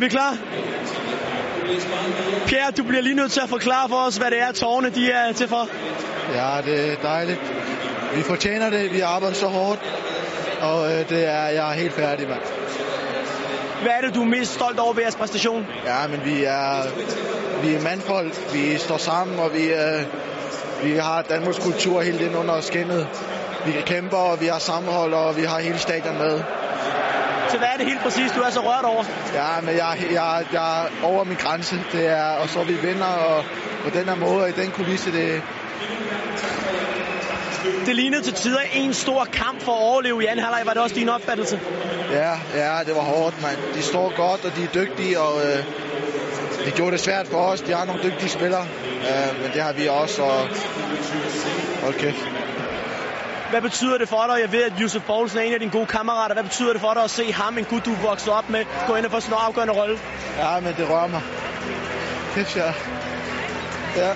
vi klar? Pierre, du bliver lige nødt til at forklare for os, hvad det er, tårne de er til for. Ja, det er dejligt. Vi fortjener det. Vi arbejder så hårdt. Og øh, det er, jeg er helt færdig, mand. Hvad er det, du er mest stolt over ved jeres præstation? Ja, men vi er, vi er mandfolk. Vi står sammen, og vi, øh, vi har Danmarks kultur helt ind under skinnet. Vi kæmper, og vi har sammenhold, og vi har hele stadion med. Så hvad er det helt præcis, du er så rørt over? Ja, men jeg, jeg, jeg er over min grænse. Det er, og så vi vinder, og på den her måde, og i den kulisse, det, Det lignede til tider en stor kamp for at overleve i anden halvleg. Var det også din opfattelse? Ja, ja, det var hårdt, mand. De står godt, og de er dygtige, og øh, de gjorde det svært for os. De har nogle dygtige spillere, øh, men det har vi også, og hold kæft. Hvad betyder det for dig? Jeg ved, at Josef Poulsen er en af dine gode kammerater. Hvad betyder det for dig at se ham, en gut, du voksede op med, gå ind og få sådan en afgørende rolle? Ja, men det rører mig. Det er sjovt. Ja.